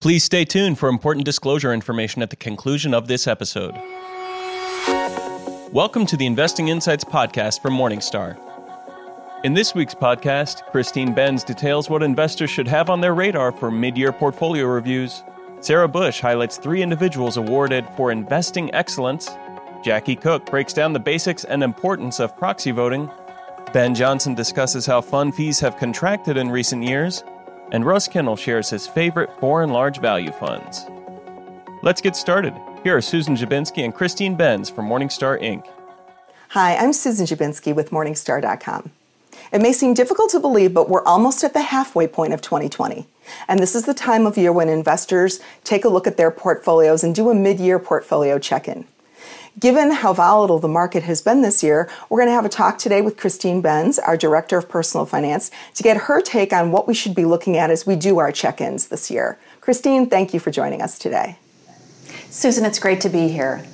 Please stay tuned for important disclosure information at the conclusion of this episode. Welcome to the Investing Insights podcast from Morningstar. In this week's podcast, Christine Benz details what investors should have on their radar for mid year portfolio reviews. Sarah Bush highlights three individuals awarded for investing excellence. Jackie Cook breaks down the basics and importance of proxy voting. Ben Johnson discusses how fund fees have contracted in recent years and Russ Kinnel shares his favorite foreign large value funds. Let's get started. Here are Susan Dziubinski and Christine Benz from Morningstar Inc. Hi, I'm Susan Dziubinski with Morningstar.com. It may seem difficult to believe, but we're almost at the halfway point of 2020. And this is the time of year when investors take a look at their portfolios and do a mid year portfolio check in. Given how volatile the market has been this year, we're going to have a talk today with Christine Benz, our Director of Personal Finance, to get her take on what we should be looking at as we do our check ins this year. Christine, thank you for joining us today. Susan, it's great to be here.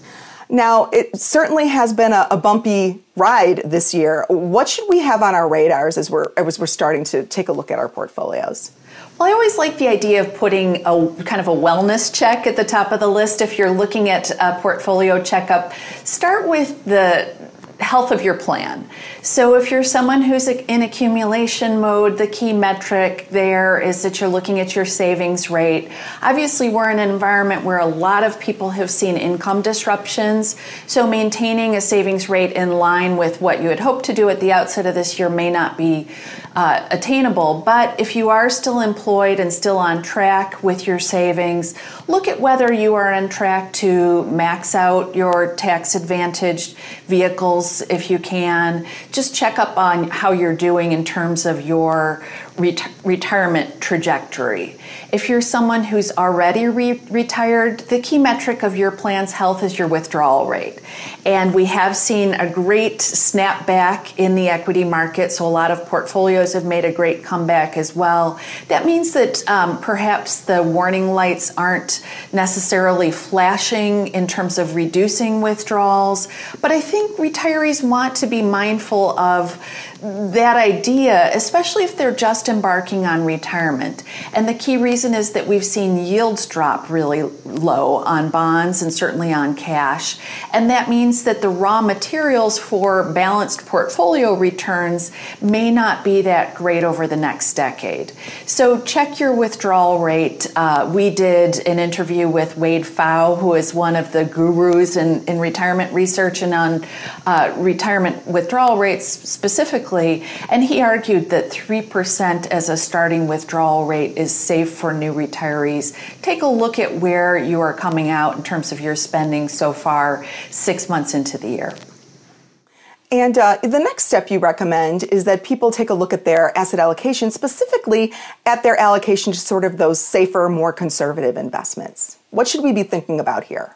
Now, it certainly has been a, a, bumpy ride this year. What should we have on our radars as we're, as we're starting to take a look at our portfolios? Well, I always like the idea of putting a kind of a wellness check at the top of the list. If you're looking at a portfolio checkup, start with the health of your plan. So if you're someone who's in accumulation mode, the key metric there is that you're looking at your savings rate. Obviously, we're in an environment where a lot of people have seen income disruptions. So maintaining a savings rate in line with what you had hoped to do at the outset of this year may not be uh, attainable. But if you are still employed and still on track with your savings, look at whether you are on track to max out your tax advantaged vehicles if you can. Just check up on how you're doing in terms of your ret- retirement trajectory. If you're someone who's already re- retired, the key metric of your plan's health is your withdrawal rate. And we have seen a great snapback in the equity market, so a lot of portfolios have made a great comeback as well. That means that um, perhaps the warning lights aren't necessarily flashing in terms of reducing withdrawals, but I think retirees want to be mindful of that idea, especially if they're just embarking on retirement. And the key reason is that we've seen yields drop really low on bonds and certainly on cash. And that means that the raw materials for balanced portfolio returns may not be that great over the next decade. So check your withdrawal rate. Uh, we did an interview with Wade Pfau, who is one of the gurus in, in retirement research and on uh, retirement withdrawal rates specifically and he argued that 3% as a starting withdrawal rate is safe for new retirees. Take a look at where you are coming out in terms of your spending so far, six months into the year. And uh, the next step you recommend is that people take a look at their asset allocation, specifically at their allocation to sort of those safer, more conservative investments. What should we be thinking about here?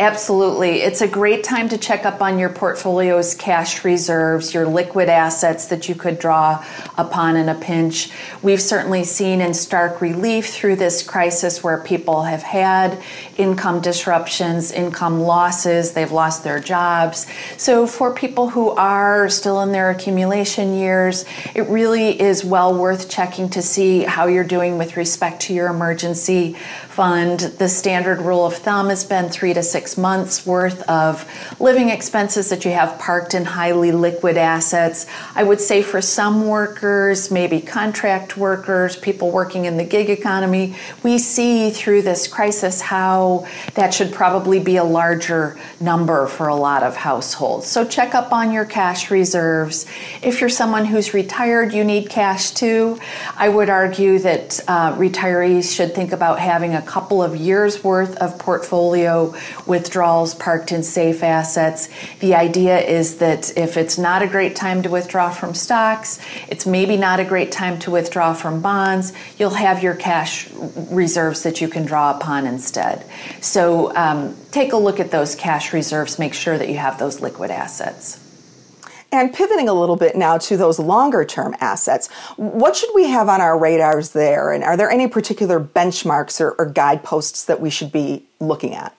Absolutely. It's a great time to check up on your portfolio's cash reserves, your liquid assets that you could draw upon in a pinch. We've certainly seen in stark relief through this crisis where people have had income disruptions, income losses, they've lost their jobs. So, for people who are still in their accumulation years, it really is well worth checking to see how you're doing with respect to your emergency fund. The standard rule of thumb has been three to six months worth of living expenses that you have parked in highly liquid assets. I would say for some workers, maybe contract workers, people working in the gig economy, we see through this crisis how that should probably be a larger number for a lot of households. So check up on your cash reserves. If you're someone who's retired, you need cash too. I would argue that uh, retirees should think about having a a couple of years worth of portfolio withdrawals parked in safe assets. The idea is that if it's not a great time to withdraw from stocks, it's maybe not a great time to withdraw from bonds, you'll have your cash reserves that you can draw upon instead. So um, take a look at those cash reserves, make sure that you have those liquid assets. And pivoting a little bit now to those longer term assets, what should we have on our radars there? And are there any particular benchmarks or, or guideposts that we should be looking at?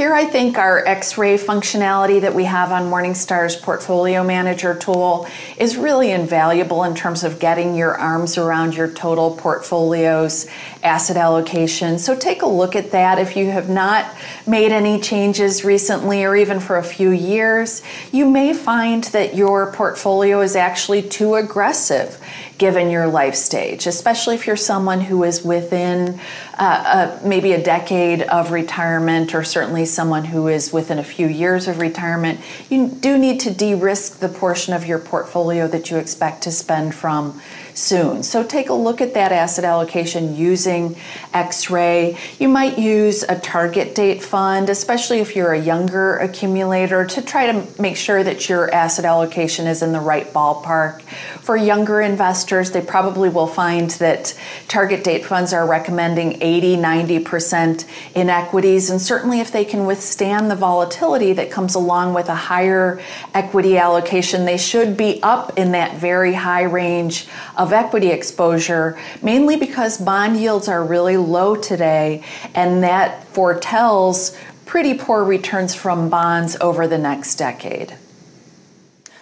Here, I think our X ray functionality that we have on Morningstar's Portfolio Manager tool is really invaluable in terms of getting your arms around your total portfolio's asset allocation. So, take a look at that. If you have not made any changes recently or even for a few years, you may find that your portfolio is actually too aggressive given your life stage, especially if you're someone who is within uh, uh, maybe a decade of retirement or certainly someone who is within a few years of retirement. You do need to de risk the portion of your portfolio that you expect to spend from soon. So take a look at that asset allocation using X ray. You might use a target date fund, especially if you're a younger accumulator, to try to make sure that your asset allocation is in the right ballpark. For younger investors, they probably will find that target date funds are recommending 80, 90% in equities, and certainly if they can withstand the volatility that comes along with a higher equity allocation, they should be up in that very high range of equity exposure, mainly because bond yields are really low today, and that foretells pretty poor returns from bonds over the next decade.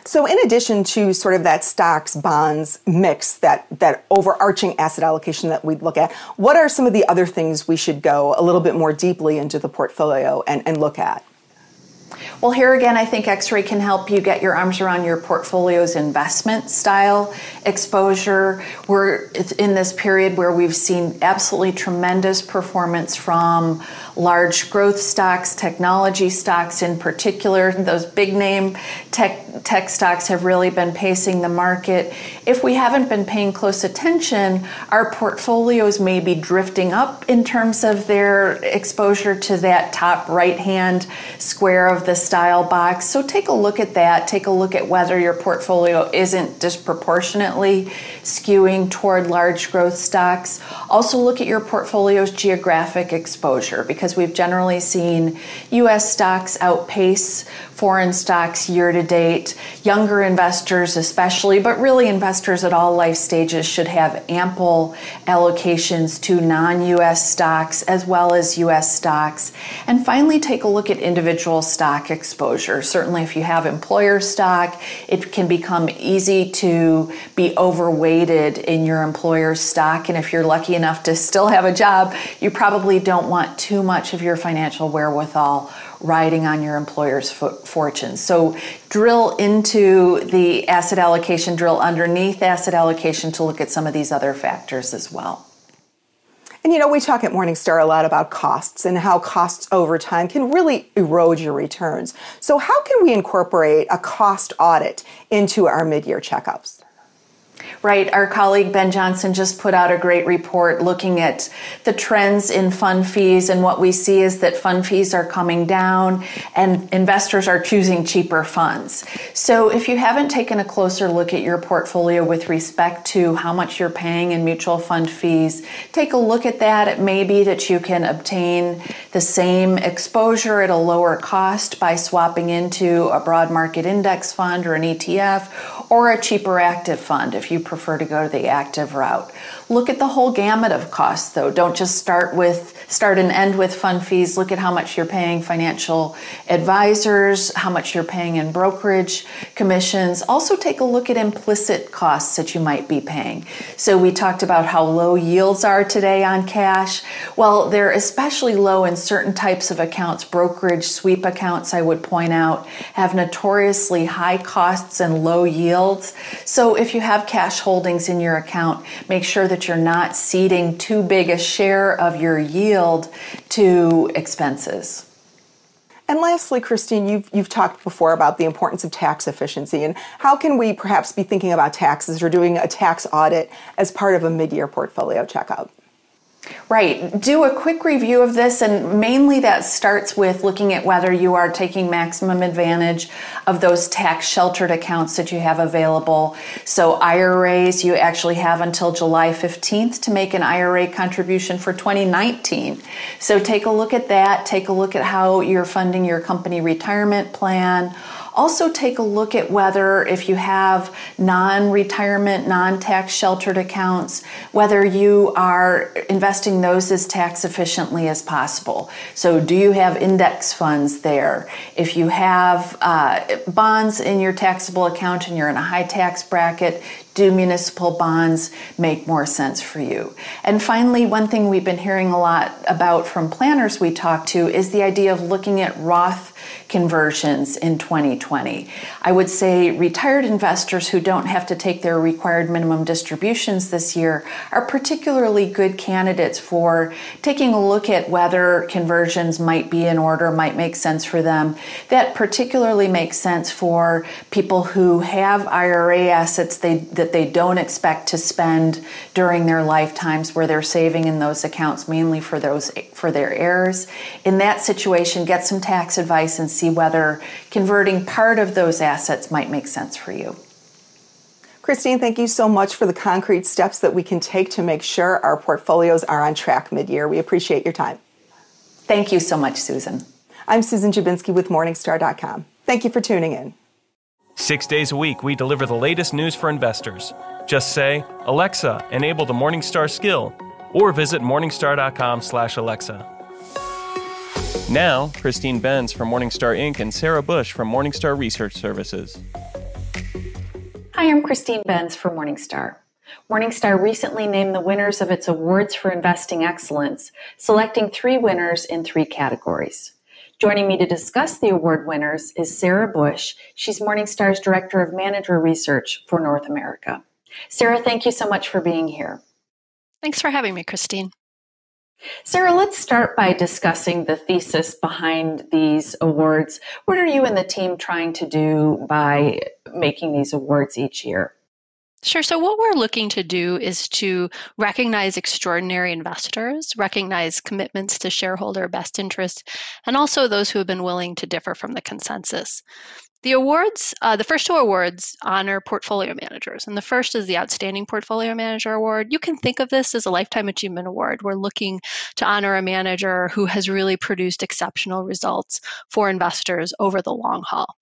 So, in addition to sort of that stocks bonds mix, that that overarching asset allocation that we look at, what are some of the other things we should go a little bit more deeply into the portfolio and, and look at? Well, here again, I think X ray can help you get your arms around your portfolio's investment style exposure. We're in this period where we've seen absolutely tremendous performance from large growth stocks, technology stocks in particular. Those big name tech, tech stocks have really been pacing the market. If we haven't been paying close attention, our portfolios may be drifting up in terms of their exposure to that top right hand square of the style box. So take a look at that. Take a look at whether your portfolio isn't disproportionately skewing toward large growth stocks. Also, look at your portfolio's geographic exposure because we've generally seen US stocks outpace foreign stocks year to date. Younger investors, especially, but really investors at all life stages, should have ample allocations to non US stocks as well as US stocks. And finally, take a look at individual stock exposure. Certainly, if you have employer stock, it can become easy to be overweighted in your employer's stock. And if you're lucky enough to still have a job, you probably don't want too much of your financial wherewithal riding on your employer's fortune. So drill into the asset allocation, drill underneath asset allocation to look at some of these other factors as well. And you know, we talk at Morningstar a lot about costs and how costs over time can really erode your returns. So, how can we incorporate a cost audit into our mid year checkups? Right. Our colleague Ben Johnson just put out a great report looking at the trends in fund fees. And what we see is that fund fees are coming down and investors are choosing cheaper funds. So if you haven't taken a closer look at your portfolio with respect to how much you're paying in mutual fund fees, take a look at that. It may be that you can obtain the same exposure at a lower cost by swapping into a broad market index fund or an ETF or a cheaper active fund if you prefer to go to the active route. Look at the whole gamut of costs though. Don't just start with start and end with fund fees. Look at how much you're paying financial advisors, how much you're paying in brokerage commissions. Also take a look at implicit costs that you might be paying. So we talked about how low yields are today on cash. Well, they're especially low in certain types of accounts. Brokerage sweep accounts, I would point out, have notoriously high costs and low yields. So if you have cash holdings in your account, make sure that that you're not ceding too big a share of your yield to expenses. And lastly, Christine, you've, you've talked before about the importance of tax efficiency and how can we perhaps be thinking about taxes or doing a tax audit as part of a mid year portfolio checkout? Right. Do a quick review of this, and mainly that starts with looking at whether you are taking maximum advantage of those tax sheltered accounts that you have available. So, IRAs, you actually have until July 15th to make an IRA contribution for 2019. So, take a look at that. Take a look at how you're funding your company retirement plan Also, take a look at whether if you have non retirement, non tax sheltered accounts, whether you are investing those as tax efficiently as possible. So, do you have index funds there? If you have uh, bonds in your taxable account and you're in a high tax bracket, do municipal bonds make more sense for you? And finally, one thing we've been hearing a lot about from planners we talk to is the idea of looking at Roth conversions in 2020. I would say retired investors who don't have to take their required minimum distributions this year are particularly good candidates for taking a look at whether conversions might be in order, might make sense for them. That particularly makes sense for people who have IRA assets they, that they don't expect to spend during their lifetimes where they're saving in those accounts mainly for those for their heirs. In that situation, get some tax advice and see whether converting part of those assets might make sense for you. Christine, thank you so much for the concrete steps that we can take to make sure our portfolios are on track mid year. We appreciate your time. Thank you so much, Susan. I'm Susan Dziubinski with Morningstar.com. Thank you for tuning in. Six days a week, we deliver the latest news for investors. Just say, Alexa, enable the Morningstar skill, or visit morningstar.com slash Alexa. Now, Christine Benz from Morningstar Inc. and Sarah Bush from Morningstar Research Services. Hi, I'm Christine Benz for Morningstar. Morningstar recently named the winners of its Awards for Investing Excellence, selecting three winners in three categories. Joining me to discuss the award winners is Sarah Bush. She's Morningstar's Director of Manager Research for North America. Sarah, thank you so much for being here. Thanks for having me, Christine. Sarah, let's start by discussing the thesis behind these awards. What are you and the team trying to do by making these awards each year? Sure. So, what we're looking to do is to recognize extraordinary investors, recognize commitments to shareholder best interest, and also those who have been willing to differ from the consensus. The awards, uh, the first two awards honor portfolio managers, and the first is the Outstanding Portfolio Manager Award. You can think of this as a Lifetime Achievement Award. We're looking to honor a manager who has really produced exceptional results for investors over the long haul.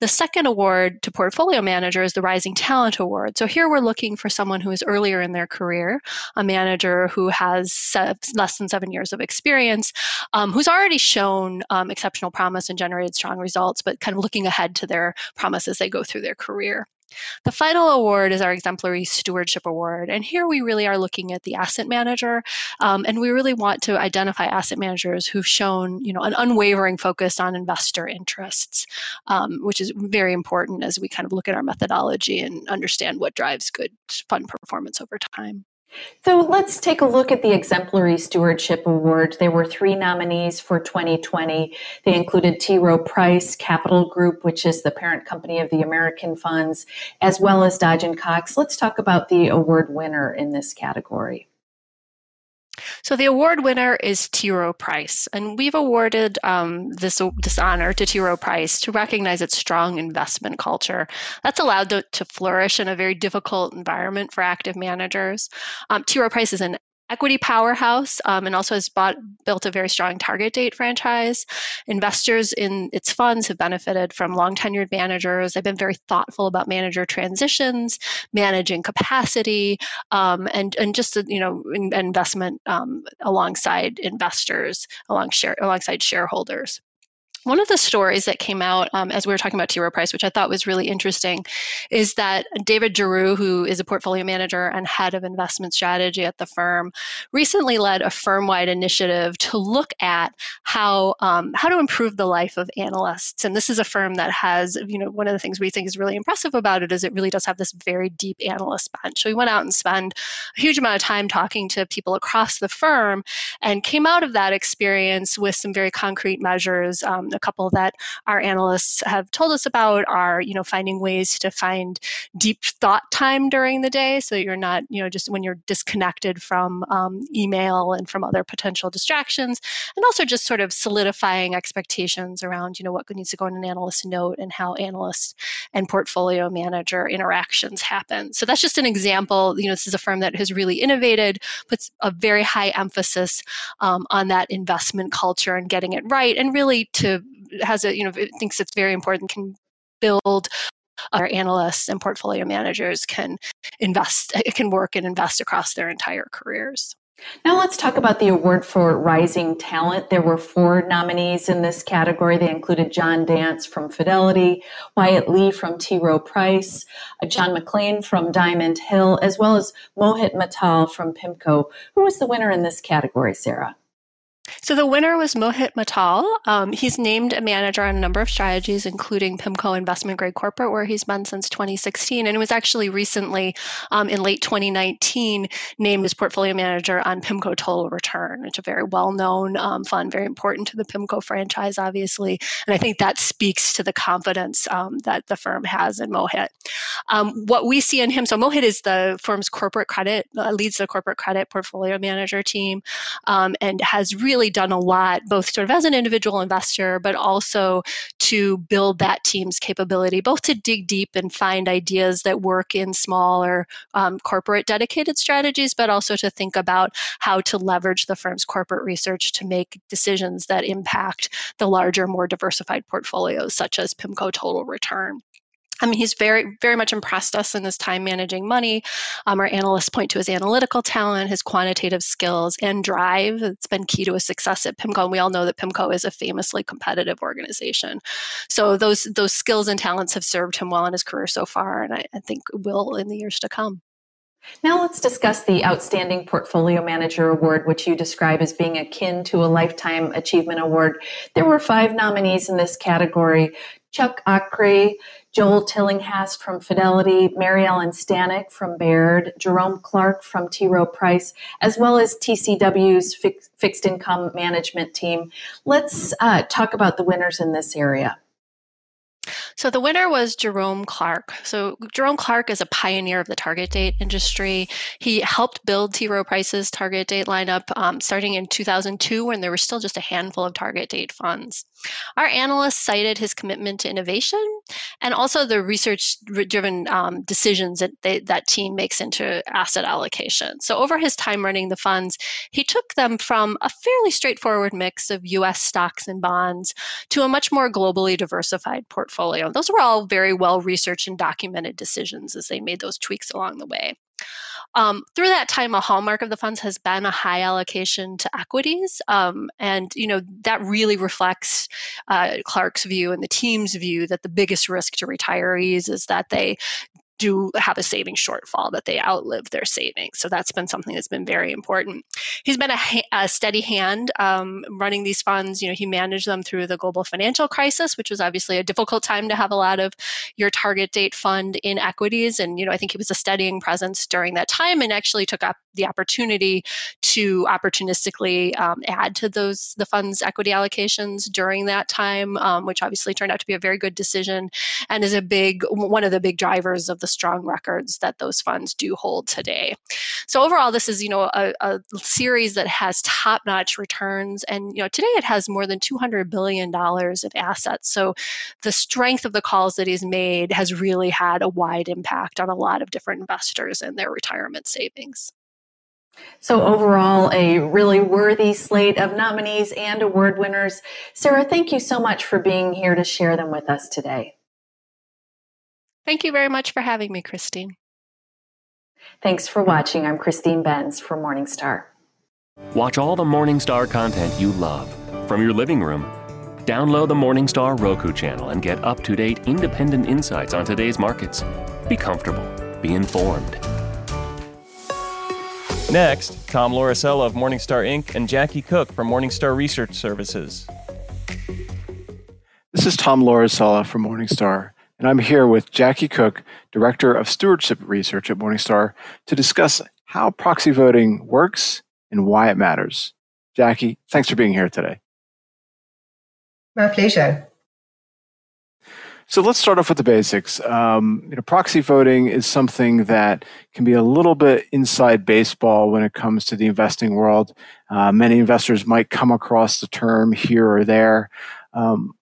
The second award to portfolio manager is the Rising Talent Award. So here we're looking for someone who is earlier in their career, a manager who has less than seven years of experience, um, who's already shown um, exceptional promise and generated strong results, but kind of looking ahead to their promise as they go through their career. The final award is our Exemplary Stewardship Award. And here we really are looking at the asset manager. Um, and we really want to identify asset managers who've shown you know, an unwavering focus on investor interests, um, which is very important as we kind of look at our methodology and understand what drives good fund performance over time. So let's take a look at the Exemplary Stewardship Award. There were three nominees for 2020. They included T. Rowe Price Capital Group, which is the parent company of the American Funds, as well as Dodge and Cox. Let's talk about the award winner in this category. So the award winner is T. Rowe Price, and we've awarded um, this this honor to T. Rowe Price to recognize its strong investment culture that's allowed to, to flourish in a very difficult environment for active managers. Um, T. Rowe Price is an equity powerhouse um, and also has bought, built a very strong target date franchise. Investors in its funds have benefited from long tenured managers. They've been very thoughtful about manager transitions, managing capacity, um, and and just you know in, investment um, alongside investors, along share, alongside shareholders. One of the stories that came out um, as we were talking about T. Rowe Price, which I thought was really interesting, is that David Giroux, who is a portfolio manager and head of investment strategy at the firm, recently led a firm-wide initiative to look at how um, how to improve the life of analysts. And this is a firm that has, you know, one of the things we think is really impressive about it is it really does have this very deep analyst bench. So we went out and spent a huge amount of time talking to people across the firm, and came out of that experience with some very concrete measures. Um, a couple that our analysts have told us about are, you know, finding ways to find deep thought time during the day so you're not, you know, just when you're disconnected from um, email and from other potential distractions, and also just sort of solidifying expectations around, you know, what needs to go in an analyst note and how analyst and portfolio manager interactions happen. So that's just an example. You know, this is a firm that has really innovated, puts a very high emphasis um, on that investment culture and getting it right, and really to has a you know thinks it's very important can build our analysts and portfolio managers can invest It can work and invest across their entire careers now let's talk about the award for rising talent. There were four nominees in this category. They included John Dance from Fidelity, Wyatt Lee from T. Rowe Price, uh, John McClain from Diamond Hill, as well as Mohit Mittal from PIMCO. Who was the winner in this category, Sarah? So the winner was Mohit Mittal. Um, he's named a manager on a number of strategies, including PIMCO Investment Grade Corporate, where he's been since 2016, and was actually recently, um, in late 2019, named as portfolio manager on PIMCO Total Return. It's a very well-known um, fund, very important to the PIMCO franchise, obviously, and I think that speaks to the confidence um, that the firm has in Mohit. Um, what we see in him, so Mohit is the firm's corporate credit, uh, leads the corporate credit portfolio manager team, um, and has really really done a lot, both sort of as an individual investor, but also to build that team's capability, both to dig deep and find ideas that work in smaller um, corporate dedicated strategies, but also to think about how to leverage the firm's corporate research to make decisions that impact the larger, more diversified portfolios, such as PIMCO Total Return. I mean, he's very, very much impressed us in his time managing money. Um, our analysts point to his analytical talent, his quantitative skills, and drive. It's been key to his success at PIMCO. And we all know that PIMCO is a famously competitive organization. So those those skills and talents have served him well in his career so far, and I, I think will in the years to come. Now let's discuss the Outstanding Portfolio Manager Award, which you describe as being akin to a Lifetime Achievement Award. There were five nominees in this category Chuck Akre, Joel Tillinghast from Fidelity, Mary Ellen Stanek from Baird, Jerome Clark from T. Rowe Price, as well as TCW's fixed income management team. Let's uh, talk about the winners in this area. So the winner was Jerome Clark. So Jerome Clark is a pioneer of the target date industry. He helped build T. Rowe Price's target date lineup um, starting in 2002 when there were still just a handful of target date funds. Our analysts cited his commitment to innovation and also the research driven um, decisions that they, that team makes into asset allocation. So over his time running the funds, he took them from a fairly straightforward mix of US stocks and bonds to a much more globally diversified portfolio know, those were all very well researched and documented decisions as they made those tweaks along the way. Um, through that time, a hallmark of the funds has been a high allocation to equities, um, and you know that really reflects uh, Clark's view and the team's view that the biggest risk to retirees is that they do have a savings shortfall that they outlive their savings. So that's been something that's been very important. He's been a, a steady hand um, running these funds. You know, he managed them through the global financial crisis, which was obviously a difficult time to have a lot of your target date fund in equities. And you know, I think he was a steadying presence during that time, and actually took up the opportunity to opportunistically um, add to those the fund's equity allocations during that time, um, which obviously turned out to be a very good decision, and is a big one of the big drivers of the the strong records that those funds do hold today. So overall, this is you know a, a series that has top-notch returns, and you know today it has more than 200 billion dollars of assets. So the strength of the calls that he's made has really had a wide impact on a lot of different investors and their retirement savings. So, overall, a really worthy slate of nominees and award winners. Sarah, thank you so much for being here to share them with us today. Thank you very much for having me, Christine. Thanks for watching. I'm Christine Benz for Morningstar. Watch all the Morningstar content you love from your living room. Download the Morningstar Roku channel and get up to date independent insights on today's markets. Be comfortable, be informed. Next, Tom Lauricella of Morningstar Inc. and Jackie Cook from Morningstar Research Services. This is Tom Lauricella from Morningstar and I'm here with Jackie Cook, Director of Stewardship Research at Morningstar, to discuss how proxy voting works and why it matters. Jackie, thanks for being here today. My pleasure. So let's start off with the basics. Um, you know, proxy voting is something that can be a little bit inside baseball when it comes to the investing world. Uh, many investors might come across the term here or there. Um,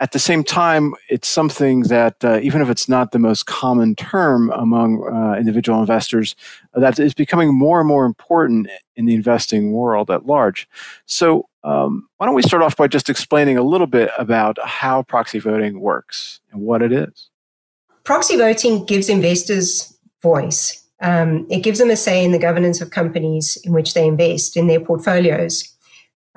at the same time, it's something that, uh, even if it's not the most common term among uh, individual investors, that is becoming more and more important in the investing world at large. So, um, why don't we start off by just explaining a little bit about how proxy voting works and what it is? Proxy voting gives investors voice. Um, it gives them a say in the governance of companies in which they invest in their portfolios.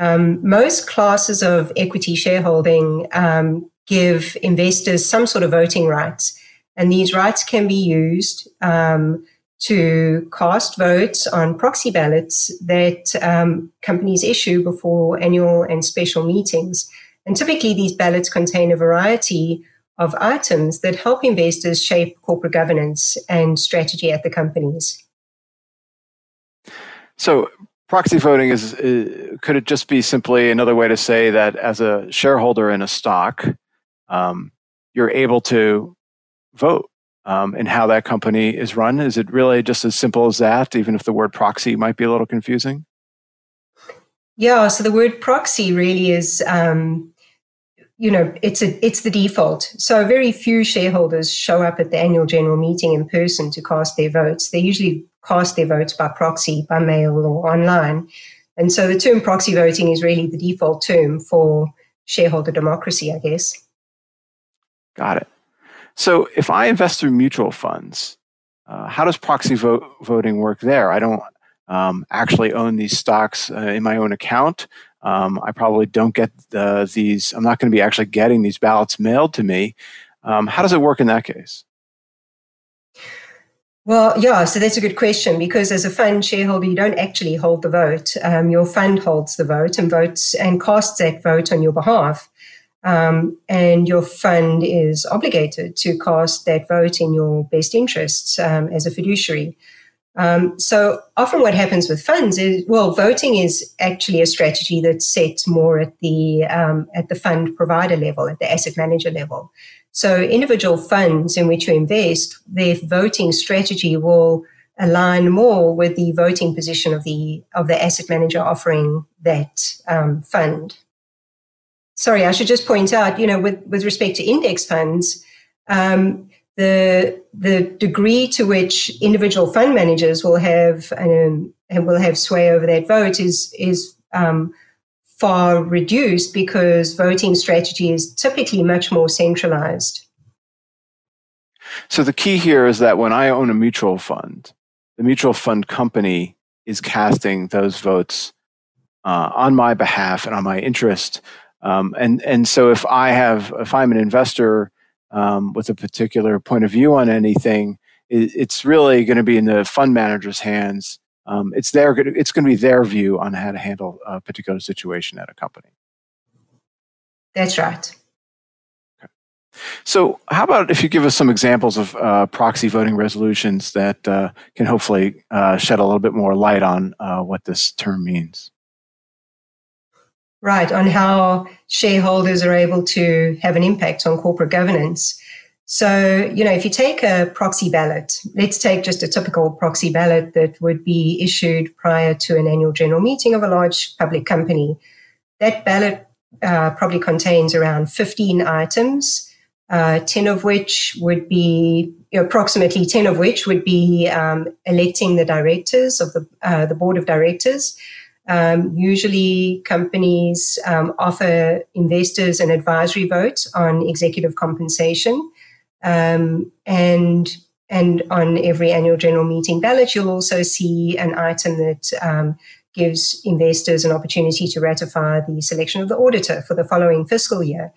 Um, most classes of equity shareholding um, give investors some sort of voting rights, and these rights can be used um, to cast votes on proxy ballots that um, companies issue before annual and special meetings. And typically, these ballots contain a variety of items that help investors shape corporate governance and strategy at the companies. So, proxy voting is, uh, could it just be simply another way to say that as a shareholder in a stock, um, you're able to vote um, and how that company is run? Is it really just as simple as that, even if the word proxy might be a little confusing? Yeah, so the word proxy really is, um, you know, it's a it's the default. So very few shareholders show up at the annual general meeting in person to cast their votes. They usually cast their votes by proxy, by mail, or online. And so the term proxy voting is really the default term for shareholder democracy, I guess. Got it. So if I invest through mutual funds, uh, how does proxy vote, voting work there? I don't um, actually own these stocks uh, in my own account. Um, I probably don't get the, these, I'm not going to be actually getting these ballots mailed to me. Um, how does it work in that case? Well, yeah, so that's a good question because as a fund shareholder, you don't actually hold the vote. Um, your fund holds the vote and votes and casts that vote on your behalf. Um, and your fund is obligated to cast that vote in your best interests um, as a fiduciary. Um, so often what happens with funds is, well, voting is actually a strategy that's set more at the um, at the fund provider level, at the asset manager level. So individual funds in which you invest, their voting strategy will align more with the voting position of the of the asset manager offering that um, fund sorry, I should just point out, you know, with, with respect to index funds, um, the the degree to which individual fund managers will have um, and will have sway over that vote is is um, far reduced because voting strategy is typically much more centralized. So the key here is that when I own a mutual fund, the mutual fund company is casting those votes uh, on my behalf and on my interest um, and and so if I have if I'm an investor um, with a particular point of view on anything, it, it's really going to be in the fund manager's hands. Um, it's their it's going to be their view on how to handle a particular situation at a company. That's right. So, how about if you give us some examples of uh, proxy voting resolutions that uh, can hopefully uh, shed a little bit more light on uh, what this term means? Right, on how shareholders are able to have an impact on corporate governance. So, you know, if you take a proxy ballot, let's take just a typical proxy ballot that would be issued prior to an annual general meeting of a large public company. That ballot uh, probably contains around 15 items, uh, 10 of which would be, you know, approximately 10 of which would be um, electing the directors of the, uh, the board of directors. Um, usually, companies um, offer investors an advisory vote on executive compensation, um, and and on every annual general meeting ballot, you'll also see an item that um, gives investors an opportunity to ratify the selection of the auditor for the following fiscal year.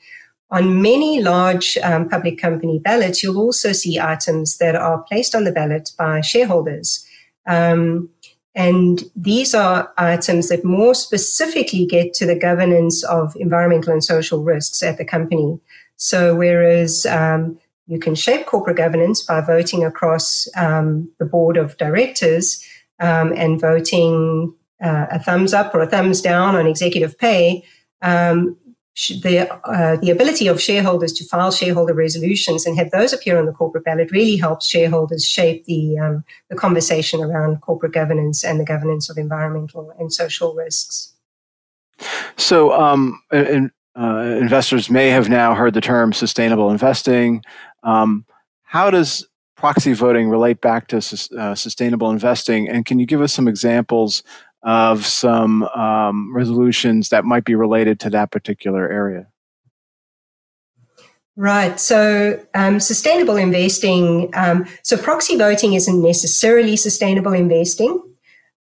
On many large um, public company ballots, you'll also see items that are placed on the ballot by shareholders. Um, and these are items that more specifically get to the governance of environmental and social risks at the company. So, whereas um, you can shape corporate governance by voting across um, the board of directors um, and voting uh, a thumbs up or a thumbs down on executive pay, um, the, uh, the ability of shareholders to file shareholder resolutions and have those appear on the corporate ballot really helps shareholders shape the, um, the conversation around corporate governance and the governance of environmental and social risks. So, um, in, uh, investors may have now heard the term sustainable investing. Um, how does proxy voting relate back to uh, sustainable investing? And can you give us some examples of some um, resolutions that might be related to that particular area? Right. So, um, sustainable investing. Um, so, proxy voting isn't necessarily sustainable investing,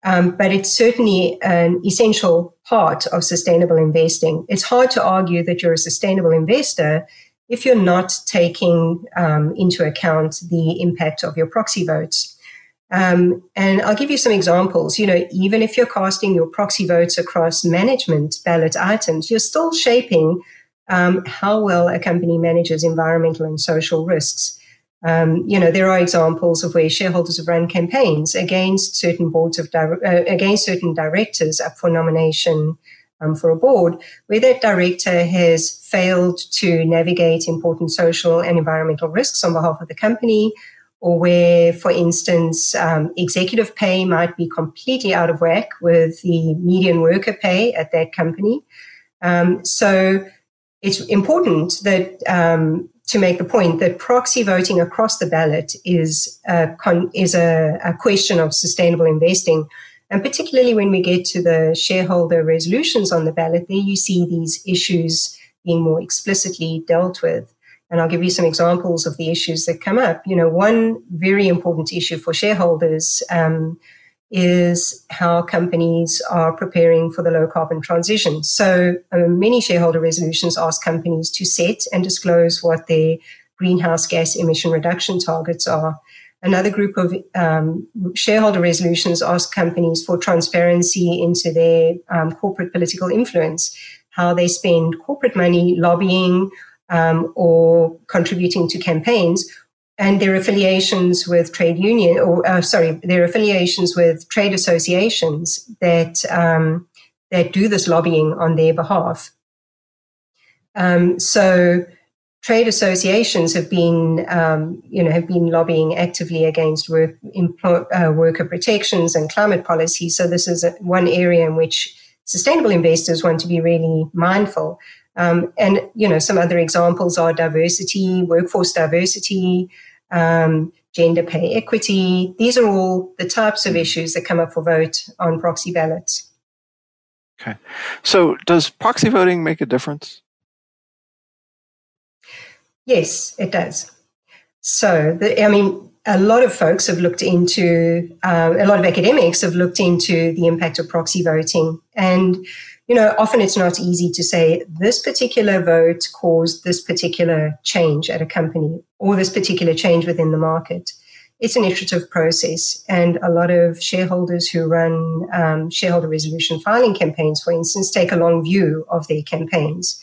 um, but it's certainly an essential part of sustainable investing. It's hard to argue that you're a sustainable investor if you're not taking um, into account the impact of your proxy votes. Um, and I'll give you some examples. You know, even if you're casting your proxy votes across management ballot items, you're still shaping um, how well a company manages environmental and social risks. Um, you know, there are examples of where shareholders have run campaigns against certain boards of di- uh, against certain directors up for nomination um, for a board, where that director has failed to navigate important social and environmental risks on behalf of the company, or where, for instance, um, executive pay might be completely out of whack with the median worker pay at that company. Um, so it's important that um, to make the point that proxy voting across the ballot is a, con- is a, a question of sustainable investing. And particularly when we get to the shareholder resolutions on the ballot, there you see these issues being more explicitly dealt with. And I'll give you some examples of the issues that come up. You know, one very important issue for shareholders um, is how companies are preparing for the low carbon transition. So um, many shareholder resolutions ask companies to set and disclose what their greenhouse gas emission reduction targets are. Another group of um, shareholder resolutions ask companies for transparency into their um, corporate political influence, how they spend corporate money lobbying um, or contributing to campaigns, and their affiliations with trade union, or uh, sorry, their affiliations with trade associations that um, that do this lobbying on their behalf. Um, so, trade associations have been, um, you know, have been lobbying actively against work, uh, worker protections and climate policy. So, this is a, one area in which sustainable investors want to be really mindful. Um, and you know, some other examples are diversity, workforce diversity, um, gender pay equity. These are all the types of issues that come up for vote on proxy ballots. Okay. So, does proxy voting make a difference? Yes, it does. So, the, I mean, a lot of folks have looked into, uh, a lot of academics have looked into the impact of proxy voting. And you know, often it's not easy to say this particular vote caused this particular change at a company or this particular change within the market. It's an iterative process, and a lot of shareholders who run um, shareholder resolution filing campaigns, for instance, take a long view of their campaigns.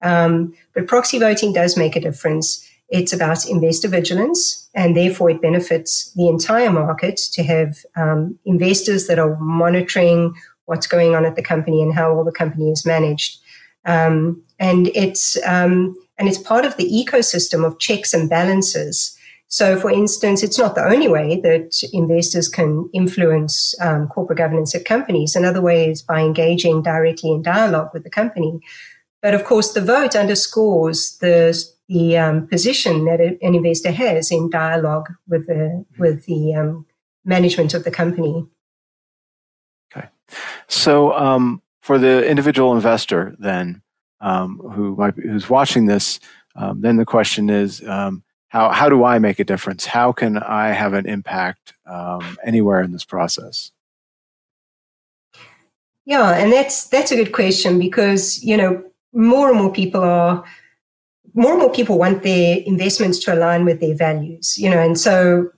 Um, but proxy voting does make a difference. It's about investor vigilance, and therefore it benefits the entire market to have um, investors that are monitoring what's going on at the company and how all the company is managed. Um, and it's um, and it's part of the ecosystem of checks and balances. So, for instance, it's not the only way that investors can influence um, corporate governance at companies. Another way is by engaging directly in dialogue with the company. But of course, the vote underscores the the um, position that an investor has in dialogue with the with the um, management of the company. So, um, for the individual investor, then um, who might be, who's watching this, um, then the question is, um, how how do I make a difference? How can I have an impact um, anywhere in this process? Yeah, and that's that's a good question because you know more and more people are more and more people want their investments to align with their values, you know, and so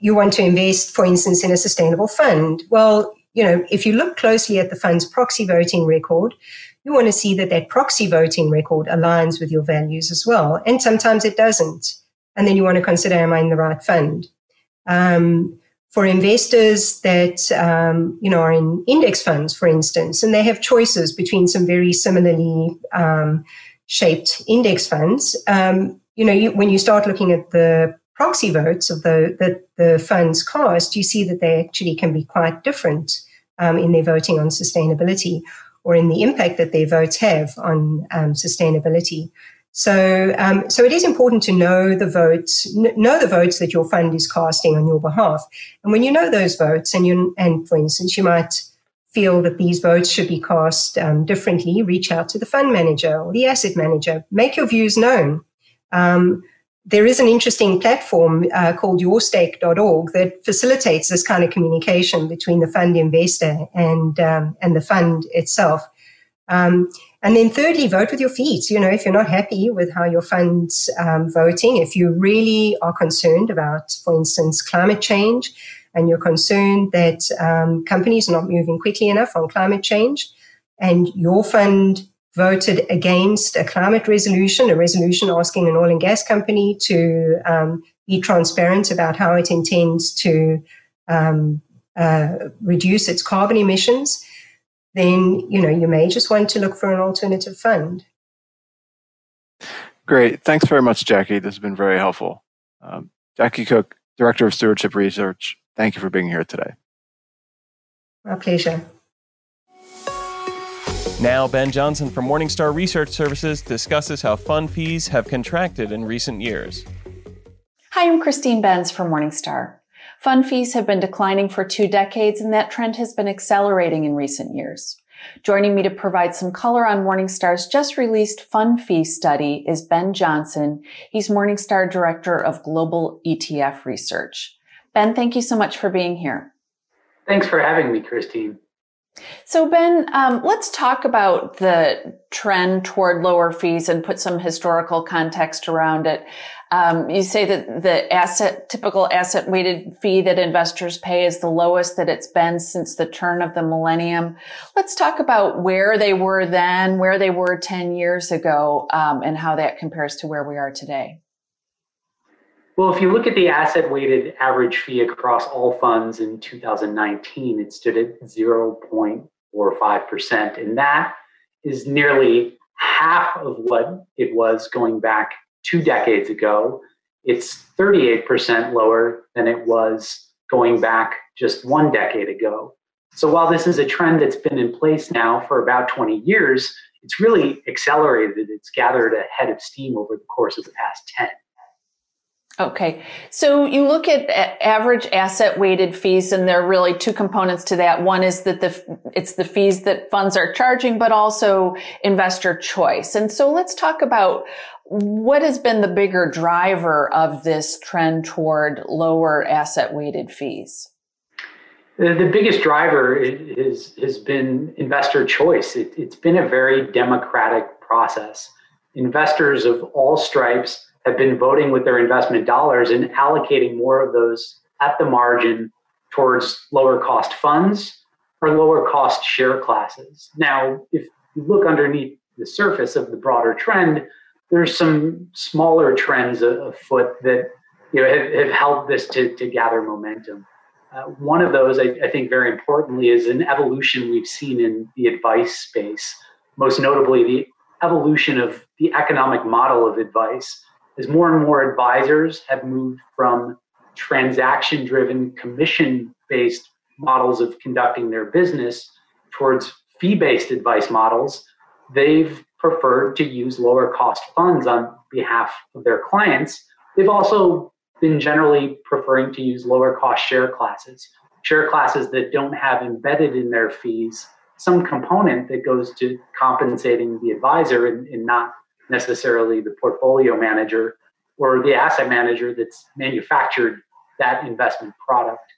you want to invest, for instance, in a sustainable fund. Well, you know, if you look closely at the fund's proxy voting record, you want to see that that proxy voting record aligns with your values as well. And sometimes it doesn't. And then you want to consider, am I in the right fund? Um, for investors that, um, you know, are in index funds, for instance, and they have choices between some very similarly um, shaped index funds, um, you know, you, when you start looking at the proxy votes of the that the funds cast, you see that they actually can be quite different um, in their voting on sustainability or in the impact that their votes have on um, sustainability. So, um, so it is important to know the votes, know the votes that your fund is casting on your behalf. And when you know those votes, and you, and for instance, you might feel that these votes should be cast um, differently, reach out to the fund manager or the asset manager. Make your views known. Um, there is an interesting platform uh, called yourstake.org that facilitates this kind of communication between the fund investor and um, and the fund itself. Um, and then thirdly, vote with your feet. You know, if you're not happy with how your fund's um, voting, if you really are concerned about, for instance, climate change, and you're concerned that um, companies are not moving quickly enough on climate change, and your fund voted against a climate resolution, a resolution asking an oil and gas company to um, be transparent about how it intends to um, uh, reduce its carbon emissions, then you know you may just want to look for an alternative fund. Great, thanks very much, Jackie. This has been very helpful. Um, Jackie Cook, Director of Stewardship Research Thank you for being here today. My pleasure. Now, Ben Johnson from Morningstar Research Services discusses how fund fees have contracted in recent years. Hi, I'm Christine Benz from Morningstar. Fund fees have been declining for two decades, and that trend has been accelerating in recent years. Joining me to provide some color on Morningstar's just released fund fee study is Ben Johnson. He's Morningstar Director of Global ETF Research. Ben, thank you so much for being here. Thanks for having me, Christine. So, Ben, um, let's talk about the trend toward lower fees and put some historical context around it. Um, you say that the asset, typical asset weighted fee that investors pay is the lowest that it's been since the turn of the millennium. Let's talk about where they were then, where they were 10 years ago, um, and how that compares to where we are today. Well, if you look at the asset weighted average fee across all funds in 2019, it stood at 0.45%. And that is nearly half of what it was going back two decades ago. It's 38% lower than it was going back just one decade ago. So while this is a trend that's been in place now for about 20 years, it's really accelerated. It's gathered a head of steam over the course of the past 10. Okay. So you look at average asset weighted fees and there are really two components to that. One is that the, it's the fees that funds are charging, but also investor choice. And so let's talk about what has been the bigger driver of this trend toward lower asset weighted fees? The biggest driver is, has been investor choice. It, it's been a very democratic process. Investors of all stripes have been voting with their investment dollars and allocating more of those at the margin towards lower cost funds or lower cost share classes. Now, if you look underneath the surface of the broader trend, there's some smaller trends afoot that you know have, have helped this to, to gather momentum. Uh, one of those, I, I think, very importantly, is an evolution we've seen in the advice space. Most notably, the evolution of the economic model of advice as more and more advisors have moved from transaction driven, commission based models of conducting their business towards fee based advice models, they've preferred to use lower cost funds on behalf of their clients. They've also been generally preferring to use lower cost share classes, share classes that don't have embedded in their fees some component that goes to compensating the advisor and, and not necessarily the portfolio manager or the asset manager that's manufactured that investment product.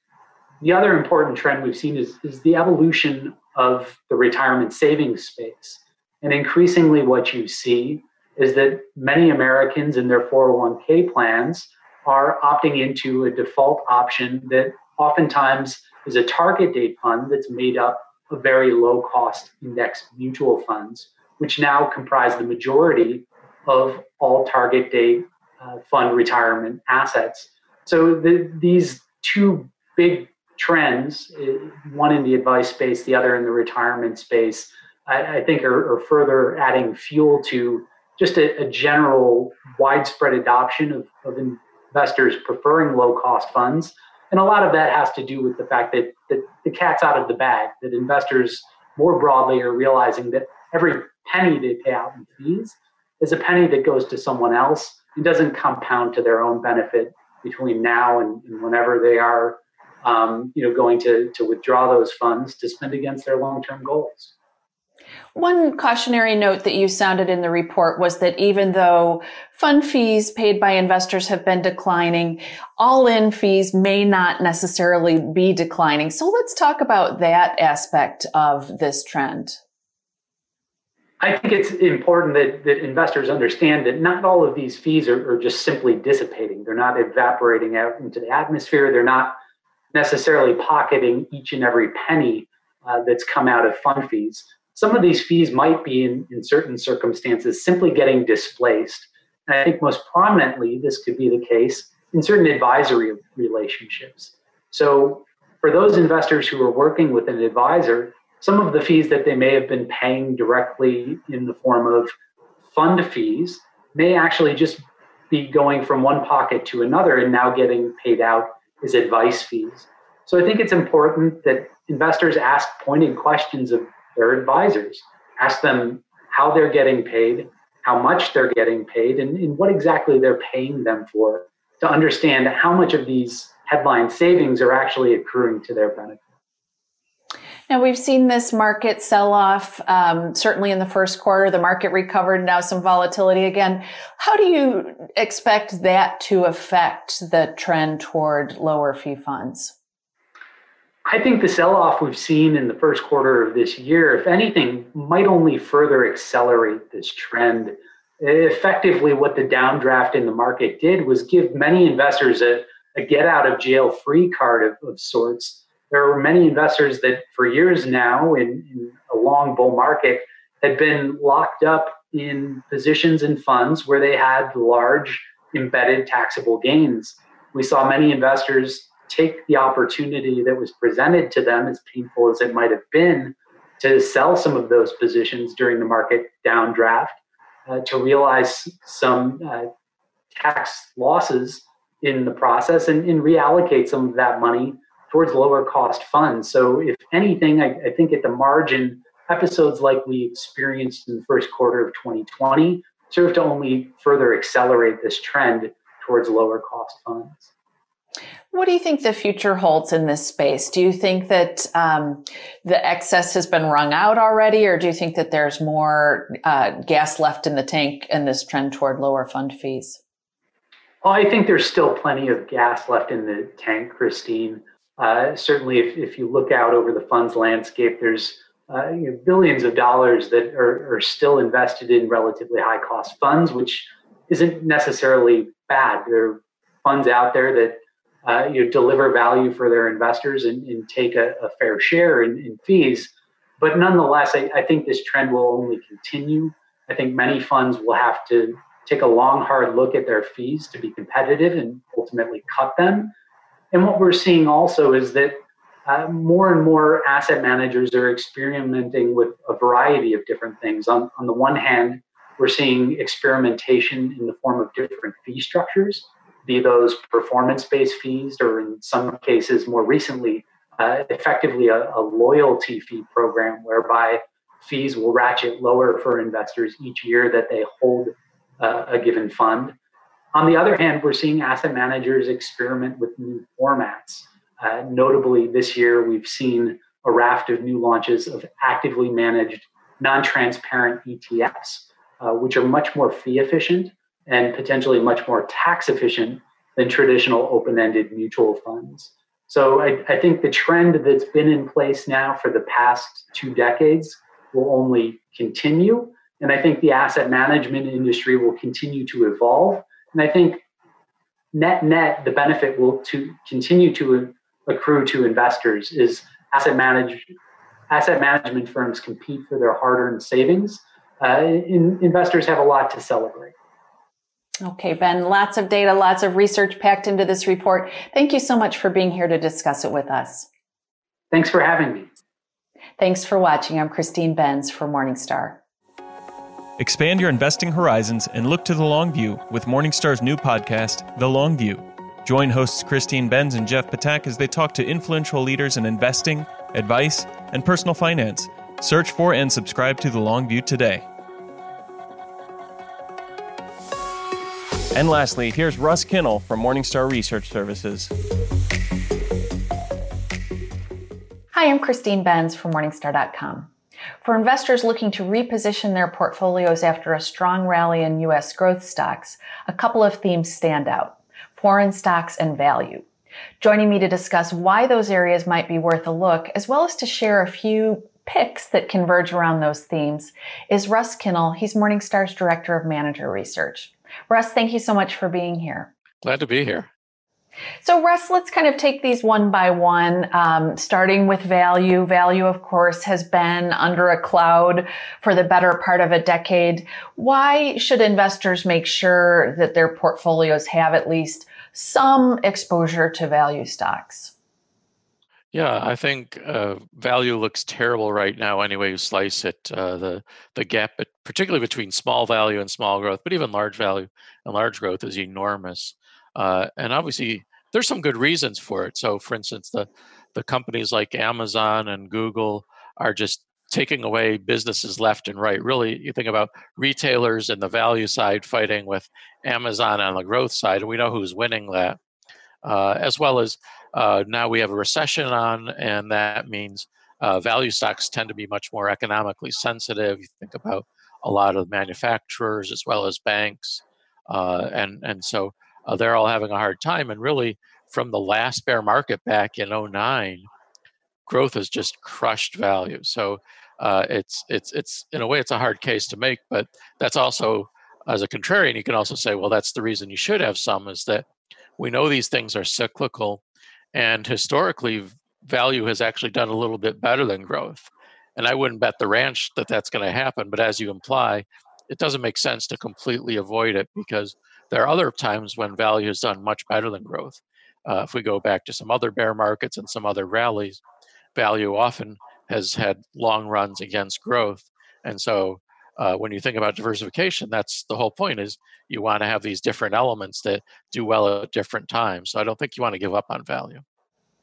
The other important trend we've seen is, is the evolution of the retirement savings space. And increasingly, what you see is that many Americans in their 401k plans are opting into a default option that oftentimes is a target date fund that's made up of very low cost index mutual funds, which now comprise the majority of all target date uh, fund retirement assets. So the, these two big trends, uh, one in the advice space, the other in the retirement space, I, I think are, are, further adding fuel to just a, a general widespread adoption of, of investors preferring low cost funds. And a lot of that has to do with the fact that, that the cat's out of the bag, that investors more broadly are realizing that every penny they pay out in fees is a penny that goes to someone else and doesn't compound to their own benefit between now and, and whenever they are um, you know, going to, to withdraw those funds to spend against their long-term goals. One cautionary note that you sounded in the report was that even though fund fees paid by investors have been declining, all in fees may not necessarily be declining. So let's talk about that aspect of this trend. I think it's important that, that investors understand that not all of these fees are, are just simply dissipating. They're not evaporating out into the atmosphere. They're not necessarily pocketing each and every penny uh, that's come out of fund fees. Some of these fees might be, in, in certain circumstances, simply getting displaced. And I think most prominently, this could be the case in certain advisory relationships. So, for those investors who are working with an advisor, some of the fees that they may have been paying directly in the form of fund fees may actually just be going from one pocket to another and now getting paid out as advice fees. So I think it's important that investors ask pointed questions of their advisors. Ask them how they're getting paid, how much they're getting paid, and, and what exactly they're paying them for to understand how much of these headline savings are actually accruing to their benefit. Now, we've seen this market sell off, um, certainly in the first quarter. The market recovered, now some volatility again. How do you expect that to affect the trend toward lower fee funds? I think the sell off we've seen in the first quarter of this year, if anything, might only further accelerate this trend. Effectively, what the downdraft in the market did was give many investors a, a get out of jail free card of, of, sorts. There are many investors that, for years now, in, in a long bull market, had been locked up in positions and funds where they had large embedded taxable gains. We saw many investors take the opportunity that was presented to them, as painful as it might have been, to sell some of those positions during the market downdraft, uh, to realize some uh, tax losses in the process and, and, reallocate some of that money towards lower cost funds. So, if anything, I, I think at the margin, episodes like we experienced in the first quarter of 2020 serve to only further accelerate this trend towards lower cost funds. What do you think the future holds in this space? Do you think that um, the excess has been wrung out already, or do you think that there's more uh, gas left in the tank in this trend toward lower fund fees? Well, I think there's still plenty of gas left in the tank, Christine. Uh, certainly, if, if you look out over the funds landscape, there's uh, you know, billions of dollars that are, are still invested in relatively high cost funds, which isn't necessarily bad. There are funds out there that uh, you know, deliver value for their investors and, and take a, a, fair share in, in fees. But nonetheless, I, I, think this trend will only continue. I think many funds will have to take a long, hard look at their fees to be competitive and ultimately cut them. And what we're seeing also is that uh, more and more asset managers are experimenting with a variety of different things. On, on the one hand, we're seeing experimentation in the form of different fee structures be those performance based fees, or in some cases, more recently, uh, effectively a, a, loyalty fee program whereby fees will ratchet lower for investors each year that they hold uh, a given fund. On the other hand, we're seeing asset managers experiment with new formats. Uh, notably, this year we've seen a raft of new launches of actively managed, non transparent ETFs, uh, which are much more fee efficient and potentially much more tax efficient than traditional open ended mutual funds. So I, I, think the trend that's been in place now for the past two decades will only continue. And I think the asset management industry will continue to evolve. And I think net net, the benefit will to continue to accrue to investors is asset manage, asset management firms compete for their hard-earned savings. Uh, in, investors have a lot to celebrate. Okay, Ben, lots of data, lots of research packed into this report. Thank you so much for being here to discuss it with us. Thanks for having me. Thanks for watching. I'm Christine Benz for Morningstar. Expand your investing horizons and look to the long view with Morningstar's new podcast, The Long View. Join hosts Christine Benz and Jeff Ptak as they talk to influential leaders in investing, advice, and personal finance. Search for and subscribe to The Long View today. And lastly, here's Russ Kinnel from Morningstar Research Services. Hi, I'm Christine Benz from Morningstar.com. For investors looking to reposition their portfolios after a strong rally in U.S. growth stocks, a couple of themes stand out foreign stocks and value. Joining me to discuss why those areas might be worth a look, as well as to share a few picks that converge around those themes, is Russ Kinnel. He's Morningstar's Director of Manager Research. Russ, thank you so much for being here. Glad to be here. So, Russ, let's kind of take these one by one, um, starting with value. Value, of course, has been under a cloud for the better part of a decade. Why should investors make sure that their portfolios have at least some exposure to value stocks? Yeah, I think uh, value looks terrible right now. Anyway, you slice it, uh, the the gap, particularly between small value and small growth, but even large value and large growth, is enormous. Uh, and obviously, there's some good reasons for it. So, for instance, the the companies like Amazon and Google are just taking away businesses left and right. Really, you think about retailers and the value side fighting with Amazon on the growth side, and we know who's winning that. Uh, as well as uh, now we have a recession on, and that means uh, value stocks tend to be much more economically sensitive. You think about a lot of manufacturers as well as banks, uh, and and so uh, they're all having a hard time. And really, from the last bear market back in 09, growth has just crushed value. So uh, it's it's it's in a way it's a hard case to make, but that's also as a contrarian, you can also say, well, that's the reason you should have some is that we know these things are cyclical, and historically, value has actually done a little bit better than growth. And I wouldn't bet the ranch that that's going to happen, but as you imply, it doesn't make sense to completely avoid it because there are other times when value has done much better than growth. Uh, if we go back to some other bear markets and some other rallies, value often has had long runs against growth. And so uh, when you think about diversification, that's the whole point is you want to have these different elements that do well at different times. So I don't think you want to give up on value.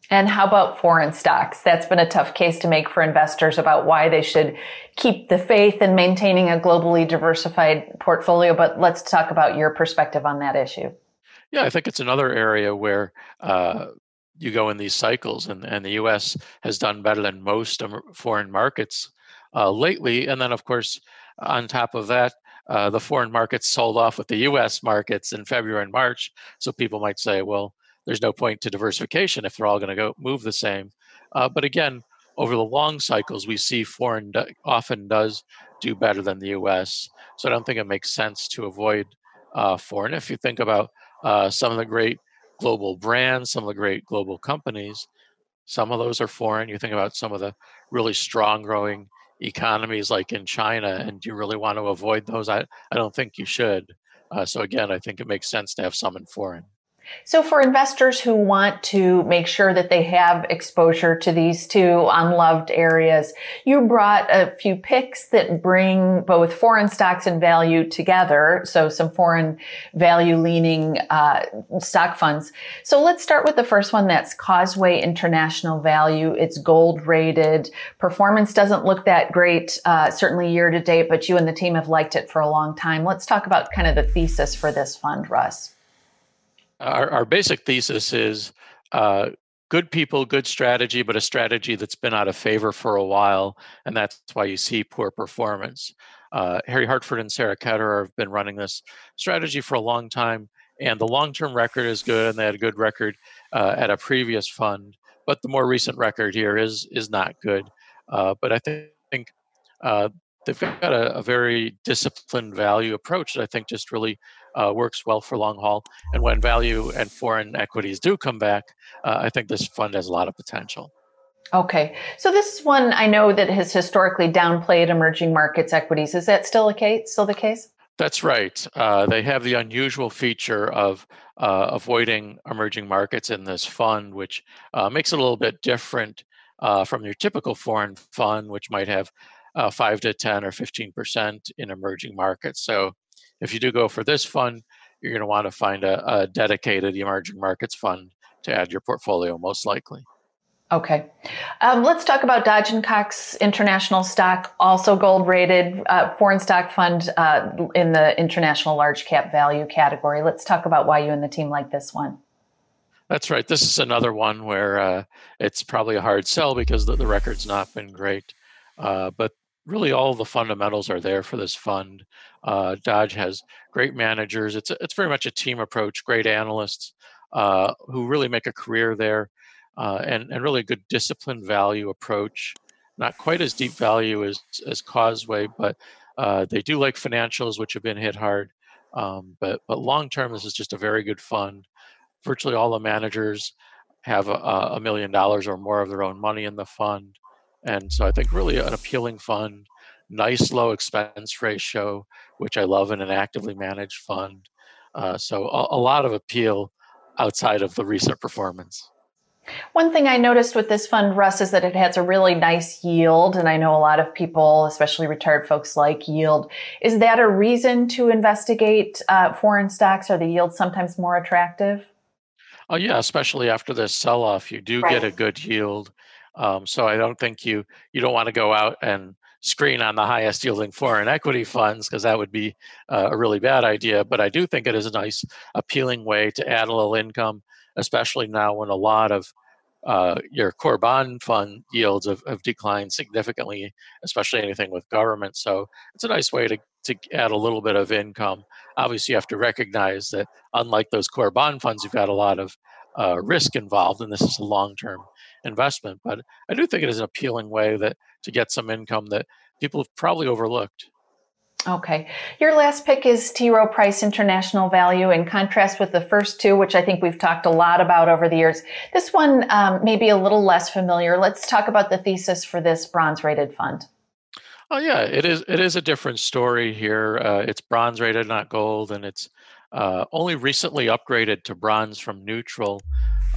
And how about foreign stocks? That's been a tough case to make for investors about why they should keep the faith in maintaining a globally diversified portfolio. But let's talk about your perspective on that issue. Yeah, I think it's another area where uh, you go in these cycles, and, and the US has done better than most foreign markets uh, lately. And then, of course, on top of that, uh, the foreign markets sold off with the US markets in February and March. So people might say, well, there's no point to diversification if they're all going to go move the same. Uh, but again, over the long cycles, we see foreign do- often does do better than the U.S. So I don't think it makes sense to avoid uh, foreign. If you think about uh, some of the great global brands, some of the great global companies, some of those are foreign. You think about some of the really strong growing economies like in China, and do you really want to avoid those? I, I don't think you should. Uh, so again, I think it makes sense to have some in foreign. So, for investors who want to make sure that they have exposure to these two unloved areas, you brought a few picks that bring both foreign stocks and value together. So, some foreign value leaning uh, stock funds. So, let's start with the first one that's Causeway International Value. It's gold rated. Performance doesn't look that great, uh, certainly year to date, but you and the team have liked it for a long time. Let's talk about kind of the thesis for this fund, Russ our, our basic thesis is uh, good people, good strategy, but a strategy that's been out of favor for a while, and that's why you see poor performance. Uh, Harry Hartford and Sarah Ketterer have been running this strategy for a long time, and the long-term record is good, and they had a good record uh, at a previous fund. But the more recent record here is is not good. Uh, but I think uh, they've got a, a, very disciplined value approach that I think just really uh, works well for long haul. And when value and foreign equities do come back, uh, I think this fund has a lot of potential. Okay, so this is one I know that has historically downplayed emerging markets equities. Is that still a case? Still the case? That's right. Uh, they have the unusual feature of uh, avoiding emerging markets in this fund, which uh, makes it a little bit different uh, from your typical foreign fund, which might have uh, 5 to 10 or 15% in emerging markets. So if you do go for this fund, you're going to want to find a, a dedicated emerging markets fund to add your portfolio, most likely. Okay. Um, let's talk about Dodge and Cox International Stock, also gold rated uh, foreign stock fund uh, in the international large cap value category. Let's talk about why you and the team like this one. That's right. This is another one where uh, it's probably a hard sell because the, the record's not been great. Uh, but really, all the fundamentals are there for this fund. Uh, Dodge has great managers. It's it's very much a team approach. Great analysts uh, who really make a career there, uh, and and really a good disciplined value approach. Not quite as deep value as as Causeway, but uh, they do like financials, which have been hit hard. Um, but but long term, this is just a very good fund virtually all the managers have a, a million dollars or more of their own money in the fund. And so I think really an appealing fund, nice low expense ratio, which I love in an actively managed fund. Uh, so a, a lot of appeal outside of the recent performance. One thing I noticed with this fund, Russ, is that it has a really nice yield. And I know a lot of people, especially retired folks, like yield. Is that a reason to investigate uh, foreign stocks? Are the yields sometimes more attractive? Oh yeah, especially after this sell-off, you do right. get a good yield. Um, so I don't think you you don't want to go out and screen on the highest yielding foreign equity funds because that would be uh, a really bad idea. But I do think it is a nice, appealing way to add a little income, especially now when a lot of uh, your core bond fund yields have, have declined significantly, especially anything with government. So it's a nice way to, to add a little bit of income. Obviously, you have to recognize that unlike those core bond funds, you've got a lot of uh, risk involved, and this is a long-term investment. But I do think it is an appealing way that to get some income that people have probably overlooked. Okay. Your last pick is T. Rowe Price International Value. In contrast with the first two, which I think we've talked a lot about over the years, this one um, may be a little less familiar. Let's talk about the thesis for this bronze rated fund. Oh yeah, it is. It is a different story here. Uh, it's bronze rated, not gold, and it's uh, only recently upgraded to bronze from neutral.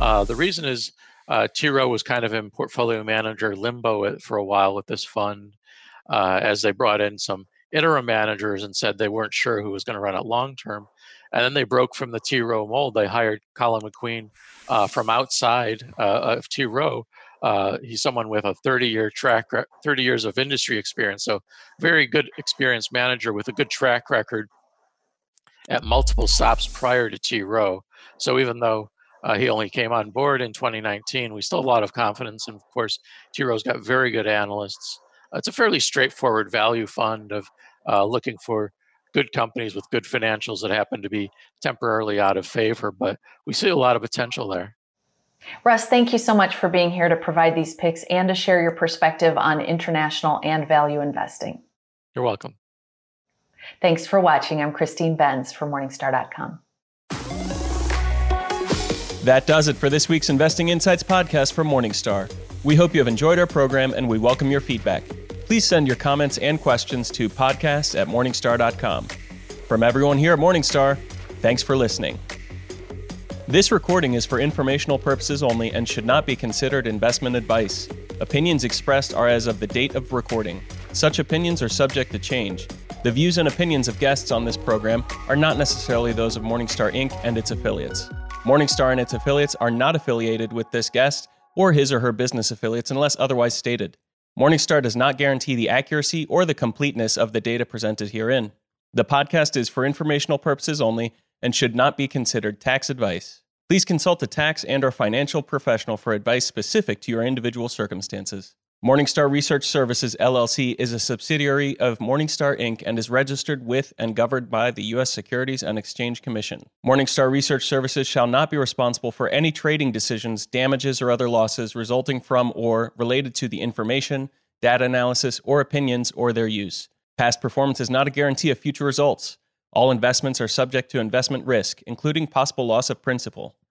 Uh, the reason is uh, T. Rowe was kind of in portfolio manager limbo for a while with this fund, uh, as they brought in some interim managers and said they weren't sure who was going to run it long term. And then they broke from the T Rowe mold. They hired Colin McQueen uh, from outside uh, of T Rowe. Uh, he's someone with a 30 year track, 30 years of industry experience. So, very good experienced manager with a good track record at multiple stops prior to T Rowe. So, even though uh, he only came on board in 2019, we still have a lot of confidence. And of course, T Rowe's got very good analysts it's a fairly straightforward value fund of uh, looking for good companies with good financials that happen to be temporarily out of favor, but we see a lot of potential there. Russ, thank you so much for being here to provide these picks and to share your perspective on international and value investing. You're welcome. Thanks for watching. I'm Christine Benz for Morningstar.com. That does it for this week's Investing Insights podcast from Morningstar. We hope you have enjoyed our program and we welcome your feedback. Please send your comments and questions to podcast at morningstar.com. From everyone here at Morningstar, thanks for listening. This recording is for informational purposes only and should not be considered investment advice. Opinions expressed are as of the date of recording. Such opinions are subject to change. The views and opinions of guests on this program are not necessarily those of Morningstar Inc. and its affiliates. Morningstar and its affiliates are not affiliated with this guest or his or her business affiliates unless otherwise stated. Morningstar does not guarantee the accuracy or the completeness of the data presented herein. The podcast is for informational purposes only and should not be considered tax advice. Please consult a tax and or financial professional for advice specific to your individual circumstances. Morningstar Research Services LLC is a subsidiary of Morningstar Inc. and is registered with and governed by the U.S. Securities and Exchange Commission. Morningstar Research Services shall not be responsible for any trading decisions, damages, or other losses resulting from or related to the information, data analysis, or opinions or their use. Past performance is not a guarantee of future results. All investments are subject to investment risk, including possible loss of principal.